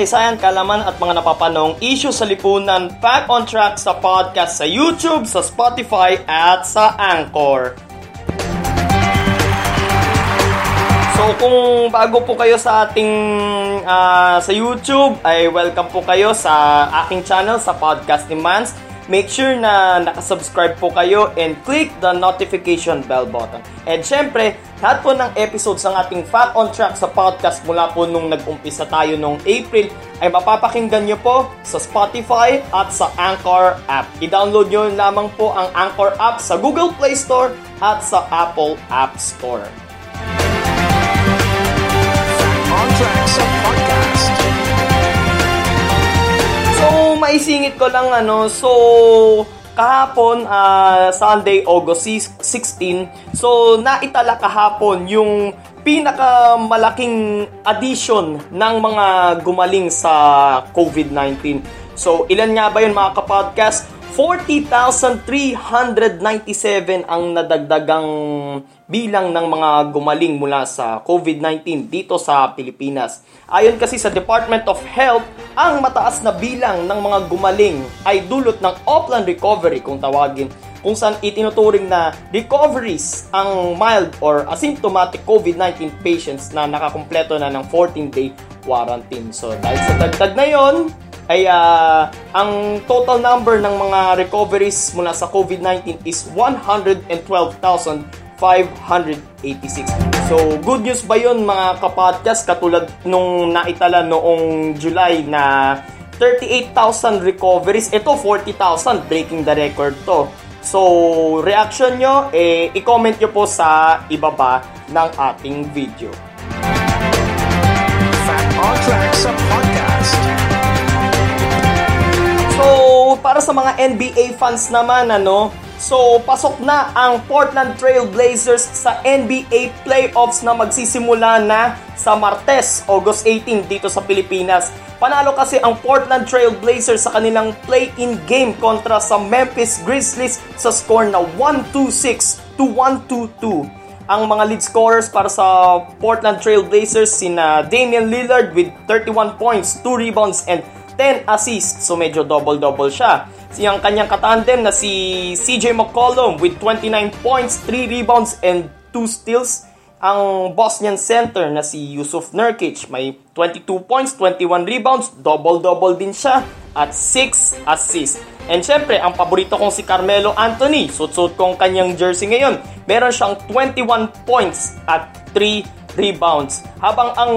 Kasaysayan, kalaman at mga napapanong issue sa lipunan, Fact on Track sa podcast sa YouTube, sa Spotify at sa Anchor. So kung bago po kayo sa ating ah, sa YouTube, ay welcome po kayo sa aking channel sa Podcast ni Mans. Make sure na nakasubscribe po kayo and click the notification bell button. And syempre, lahat po ng episodes ng ating Fact on Track sa podcast mula po nung nag-umpisa tayo nung April ay mapapakinggan nyo po sa Spotify at sa Anchor app. I-download nyo lamang po ang Anchor app sa Google Play Store at sa Apple App Store. On Track sa podcast. So, maisingit ko lang ano, so kahapon ah, Sunday, August 16, so naitala kahapon yung pinakamalaking addition ng mga gumaling sa COVID-19. So, ilan nga ba yun mga kapodcast? 40,397 ang nadagdagang bilang ng mga gumaling mula sa COVID-19 dito sa Pilipinas. Ayon kasi sa Department of Health, ang mataas na bilang ng mga gumaling ay dulot ng offline recovery kung tawagin kung saan itinuturing na recoveries ang mild or asymptomatic COVID-19 patients na nakakumpleto na ng 14-day quarantine. So dahil sa dagdag na yon, ay ah, ang total number ng mga recoveries mula sa COVID-19 is 112,586. So, good news ba yun mga kapodcast katulad nung naitala noong July na 38,000 recoveries. Ito, 40,000. Breaking the record to. So, reaction nyo, eh, i-comment nyo po sa ibaba ng ating video. Fact on Track sa podcast. So, para sa mga NBA fans naman, ano, so pasok na ang Portland Trail Blazers sa NBA playoffs na magsisimula na sa Martes, August 18 dito sa Pilipinas. Panalo kasi ang Portland Trail Blazers sa kanilang play-in game kontra sa Memphis Grizzlies sa score na 126 to 122 ang mga lead scorers para sa Portland Trail Blazers sina Damian Lillard with 31 points, 2 rebounds and 10 assists. So medyo double-double siya. Siyang kanyang katandem na si CJ McCollum with 29 points, 3 rebounds and 2 steals. Ang Bosnian center na si Yusuf Nurkic may 22 points, 21 rebounds, double-double din siya at 6 assists. And syempre, ang paborito kong si Carmelo Anthony, suot-suot kong kanyang jersey ngayon, meron siyang 21 points at 3 rebounds. Habang ang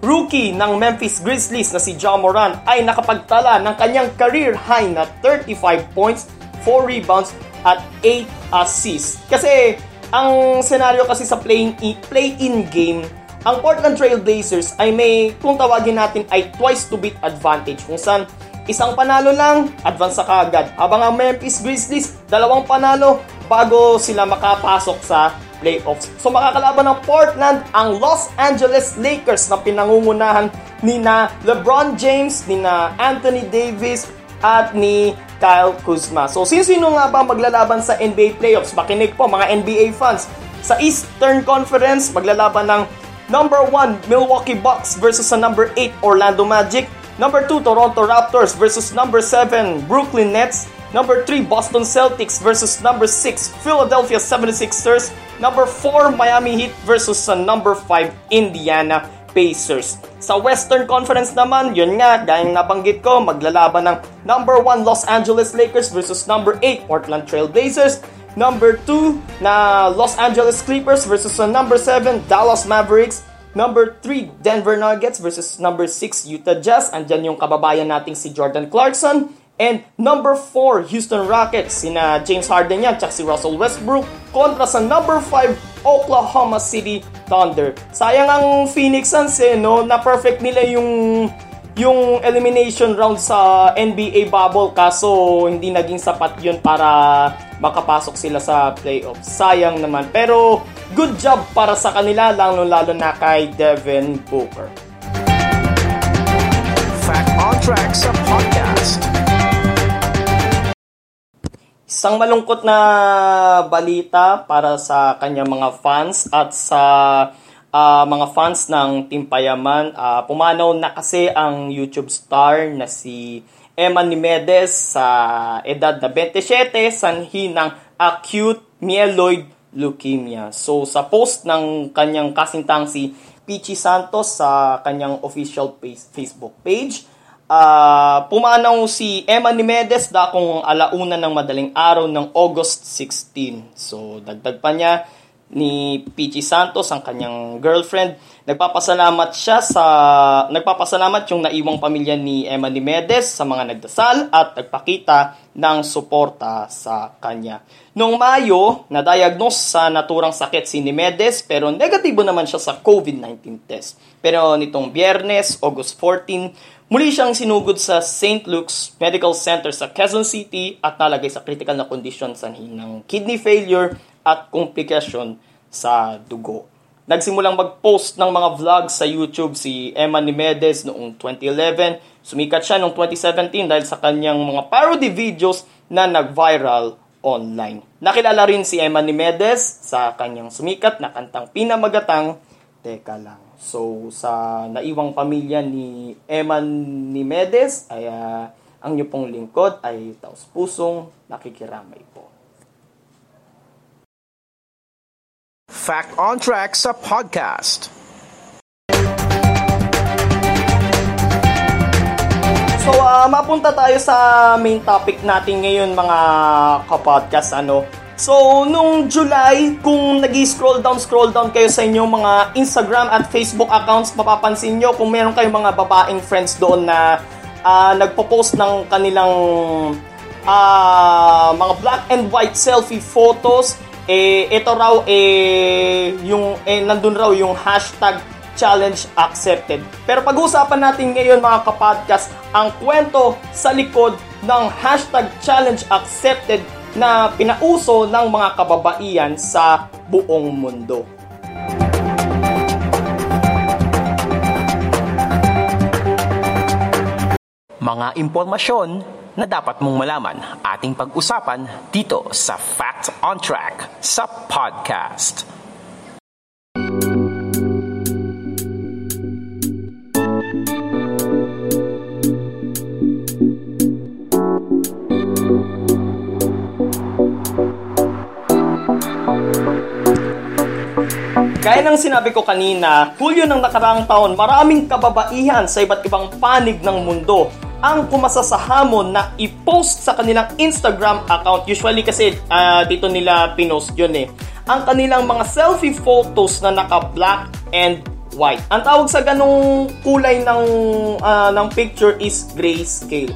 rookie ng Memphis Grizzlies na si Ja Moran ay nakapagtala ng kanyang career high na 35 points, 4 rebounds at 8 assists. Kasi ang senaryo kasi sa playing play-in game, ang Portland Trail Blazers ay may kung tawagin natin ay twice to beat advantage kung saan isang panalo lang, advance sa kagad. Habang ang Memphis Grizzlies, dalawang panalo bago sila makapasok sa playoffs. So makakalaban ng Portland ang Los Angeles Lakers na pinangungunahan ni na LeBron James, ni na Anthony Davis, at ni Kyle Kuzma. So sino-sino nga ba maglalaban sa NBA playoffs? Makinig po mga NBA fans. Sa Eastern Conference, maglalaban ng number 1 Milwaukee Bucks versus sa number 8 Orlando Magic, number 2 Toronto Raptors versus number 7 Brooklyn Nets, number 3 Boston Celtics versus number 6 Philadelphia 76ers, number 4 Miami Heat versus sa number 5 Indiana Pacers. Sa Western Conference naman, yun nga, gayang nabanggit ko, maglalaban ng number 1 Los Angeles Lakers versus number 8 Portland Trail Blazers, number 2 na Los Angeles Clippers versus sa number 7 Dallas Mavericks, number 3 Denver Nuggets versus number 6 Utah Jazz, andyan yung kababayan nating si Jordan Clarkson, And number 4, Houston Rockets, sina James Harden yan, tsaka si Russell Westbrook, kontra sa number 5, Oklahoma City Thunder. Sayang ang Phoenix Suns eh, no? Na perfect nila yung yung elimination round sa NBA bubble kaso hindi naging sapat yun para makapasok sila sa playoffs. Sayang naman. Pero good job para sa kanila lalo-lalo na kay Devin Booker. Fact on Track sa podcast. Isang malungkot na balita para sa kanyang mga fans at sa uh, mga fans ng Team Payaman. Uh, pumanaw na kasi ang YouTube star na si Emma Nimedes sa edad na 27 sanhi ng acute myeloid leukemia. So sa post ng kanyang kasintang si Pichi Santos sa kanyang official Facebook page, uh, pumanaw si Emma Nimedes da kung alauna ng madaling araw ng August 16. So dagdag pa niya, ni Pichi Santos, ang kanyang girlfriend. Nagpapasalamat siya sa nagpapasalamat yung naiwang pamilya ni Emma Nimedes sa mga nagdasal at nagpakita ng suporta sa kanya. Noong Mayo, na-diagnose sa naturang sakit si Nimedes pero negatibo naman siya sa COVID-19 test. Pero nitong Biyernes, August 14, muli siyang sinugod sa St. Luke's Medical Center sa Quezon City at nalagay sa critical na kondisyon sa ng kidney failure at komplikasyon sa dugo. Nagsimulang mag-post ng mga vlogs sa YouTube si Emma Nimedes noong 2011. Sumikat siya noong 2017 dahil sa kanyang mga parody videos na nag-viral online. Nakilala rin si Emma Nimedes sa kanyang sumikat na kantang Pinamagatang Teka lang. So, sa naiwang pamilya ni Emma Nimedes, ay uh, ang niyo pong lingkod ay taos pusong nakikiramay po. Fact on Track sa podcast. So, uh, mapunta tayo sa main topic natin ngayon mga kapodcast. Ano? So, nung July, kung nag scroll down, scroll down kayo sa inyong mga Instagram at Facebook accounts, mapapansin nyo kung meron kayong mga babaeng friends doon na uh, nagpo-post ng kanilang uh, mga black and white selfie photos eh ito raw eh yung eh nandun raw yung hashtag challenge accepted. Pero pag-uusapan natin ngayon mga kapodcast ang kwento sa likod ng hashtag challenge accepted na pinauso ng mga kababaihan sa buong mundo. Mga impormasyon na dapat mong malaman ating pag-usapan dito sa Facts on Track sa podcast. Gaya ng sinabi ko kanina, Hulyo ng nakaraang taon, maraming kababaihan sa iba't ibang panig ng mundo ang pumasa sa hamon na i-post sa kanilang Instagram account. Usually kasi uh, dito nila pinost yun eh. Ang kanilang mga selfie photos na naka-black and white. Ang tawag sa ganong kulay ng, uh, ng picture is grayscale.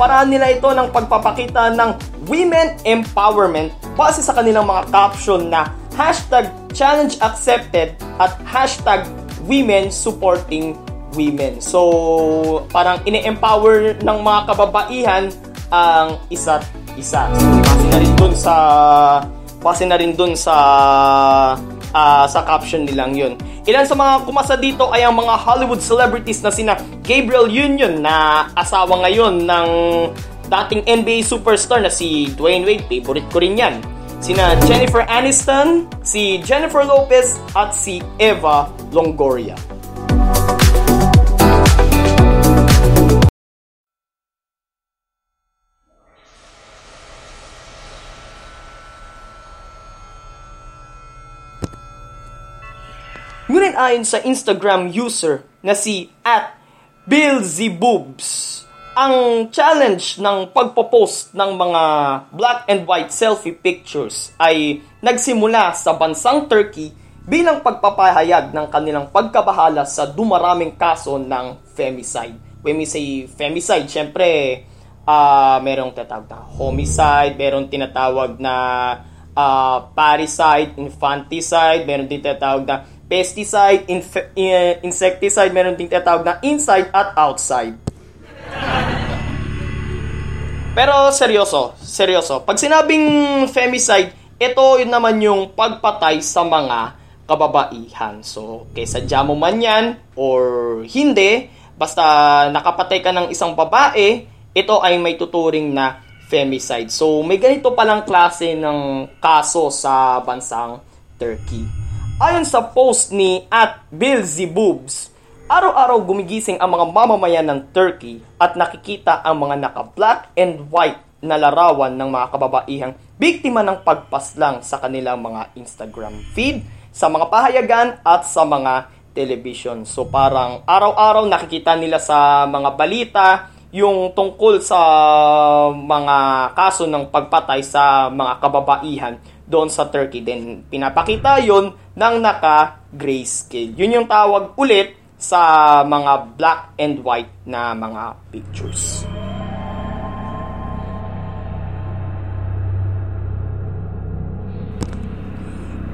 Para nila ito ng pagpapakita ng women empowerment base sa kanilang mga caption na hashtag challenge accepted at hashtag women supporting women. So, parang ini-empower ng mga kababaihan ang isa't isa. So, base na rin dun sa base na rin dun sa uh, sa caption nilang yun. Ilan sa mga kumasa dito ay ang mga Hollywood celebrities na sina Gabriel Union na asawa ngayon ng dating NBA superstar na si Dwayne Wade. Favorite ko rin yan. Sina Jennifer Aniston, si Jennifer Lopez at si Eva Longoria. Ngunit ayon sa Instagram user na si at BillZBoobs, ang challenge ng pagpo-post ng mga black and white selfie pictures ay nagsimula sa bansang Turkey bilang pagpapahayag ng kanilang pagkabahala sa dumaraming kaso ng femicide. When we say femicide, syempre uh, merong tinatawag na homicide, merong tinatawag na uh, parricide, infanticide, meron din tinatawag na pesticide, inf- insecticide, meron din tinatawag na inside at outside. Pero seryoso, seryoso. Pag sinabing femicide, ito yun naman yung pagpatay sa mga kababaihan. So, kaysa mo man yan or hindi, basta nakapatay ka ng isang babae, ito ay may tuturing na femicide. So, may ganito palang klase ng kaso sa bansang Turkey. Ayon sa post ni at Bill Zibubs, Araw-araw gumigising ang mga mamamayan ng Turkey at nakikita ang mga naka-black and white na larawan ng mga kababaihang biktima ng pagpaslang sa kanilang mga Instagram feed, sa mga pahayagan at sa mga television. So parang araw-araw nakikita nila sa mga balita yung tungkol sa mga kaso ng pagpatay sa mga kababaihan doon sa Turkey. Then pinapakita yon ng naka-grayscale. Yun yung tawag ulit sa mga black and white na mga pictures.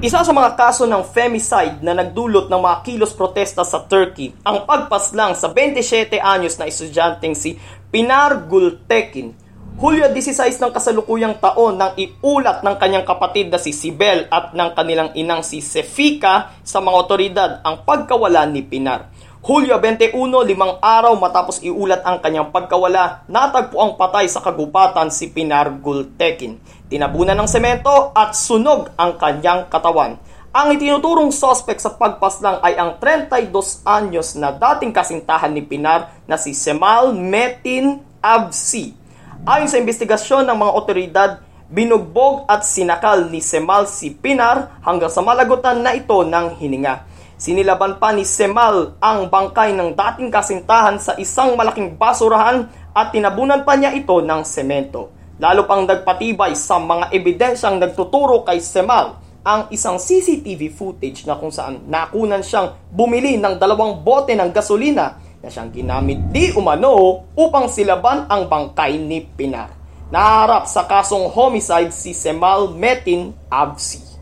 Isa sa mga kaso ng femicide na nagdulot ng mga kilos protesta sa Turkey ang pagpaslang sa 27 anyos na estudyanteng si Pinar Gultekin Hulyo 16 ng kasalukuyang taon nang iulat ng kanyang kapatid na si Sibel at ng kanilang inang si Sefika sa mga otoridad ang pagkawala ni Pinar. Hulyo 21, limang araw matapos iulat ang kanyang pagkawala, natagpo ang patay sa kagubatan si Pinar Gultekin. Tinabunan ng semento at sunog ang kanyang katawan. Ang itinuturong suspect sa pagpaslang ay ang 32 anyos na dating kasintahan ni Pinar na si Semal Metin Absi Ayon sa investigasyon ng mga otoridad, binugbog at sinakal ni Semal si Pinar hanggang sa malagutan na ito ng hininga. Sinilaban pa ni Semal ang bangkay ng dating kasintahan sa isang malaking basurahan at tinabunan pa niya ito ng semento. Lalo pang nagpatibay sa mga ebidensyang nagtuturo kay Semal ang isang CCTV footage na kung saan nakunan siyang bumili ng dalawang bote ng gasolina na siyang ginamit di umano upang silaban ang bangkay ni Pinar. Naharap sa kasong homicide si Semal Metin Absi.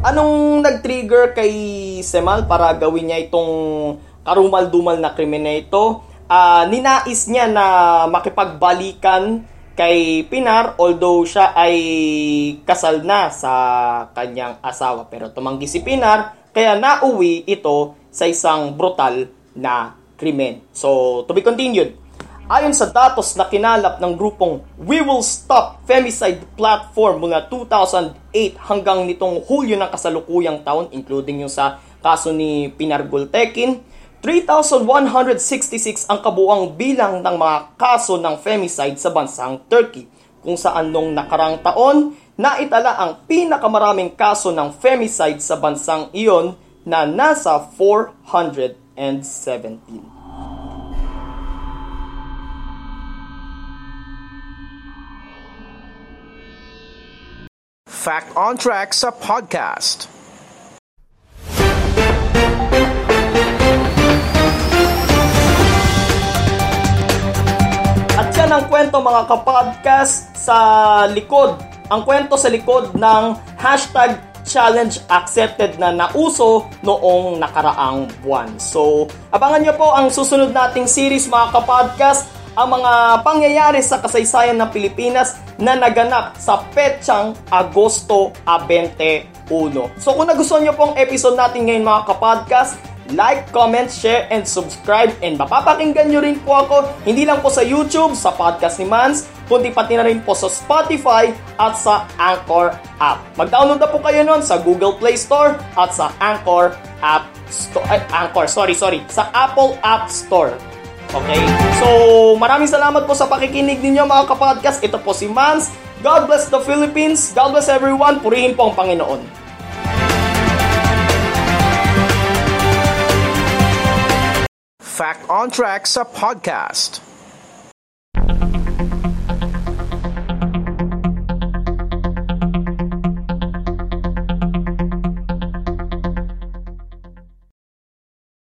Anong nag-trigger kay Semal para gawin niya itong karumal-dumal na krimen na ito? Uh, ninais niya na makipagbalikan kay Pinar although siya ay kasal na sa kanyang asawa pero tumanggi si Pinar kaya nauwi ito sa isang brutal na krimen. So, to be continued. Ayon sa datos na kinalap ng grupong We Will Stop Femicide Platform mula 2008 hanggang nitong Hulyo ng kasalukuyang taon, including yung sa kaso ni Pinar Gultekin, 3,166 ang kabuang bilang ng mga kaso ng femicide sa bansang Turkey, kung saan nung nakarang taon, naitala ang pinakamaraming kaso ng femicide sa bansang iyon na nasa 417. Fact on Track sa podcast. At yan ang kwento mga kapodcast sa likod ang kwento sa likod ng hashtag challenge accepted na nauso noong nakaraang buwan. So, abangan nyo po ang susunod nating series mga kapodcast, ang mga pangyayari sa kasaysayan ng Pilipinas na naganap sa petsang Agosto 21. So kung nagustuhan nyo pong episode natin ngayon mga kapodcast, like, comment, share, and subscribe. And mapapakinggan nyo rin po ako, hindi lang po sa YouTube, sa podcast ni Mans, kundi pati na rin po sa Spotify at sa Anchor app. Mag-download na po kayo nun sa Google Play Store at sa Anchor app store. Ay, Anchor, sorry, sorry. Sa Apple App Store. Okay? So, maraming salamat po sa pakikinig ninyo mga kapodcast. Ito po si Mans. God bless the Philippines. God bless everyone. Purihin po ang Panginoon. Fact on Track sa podcast.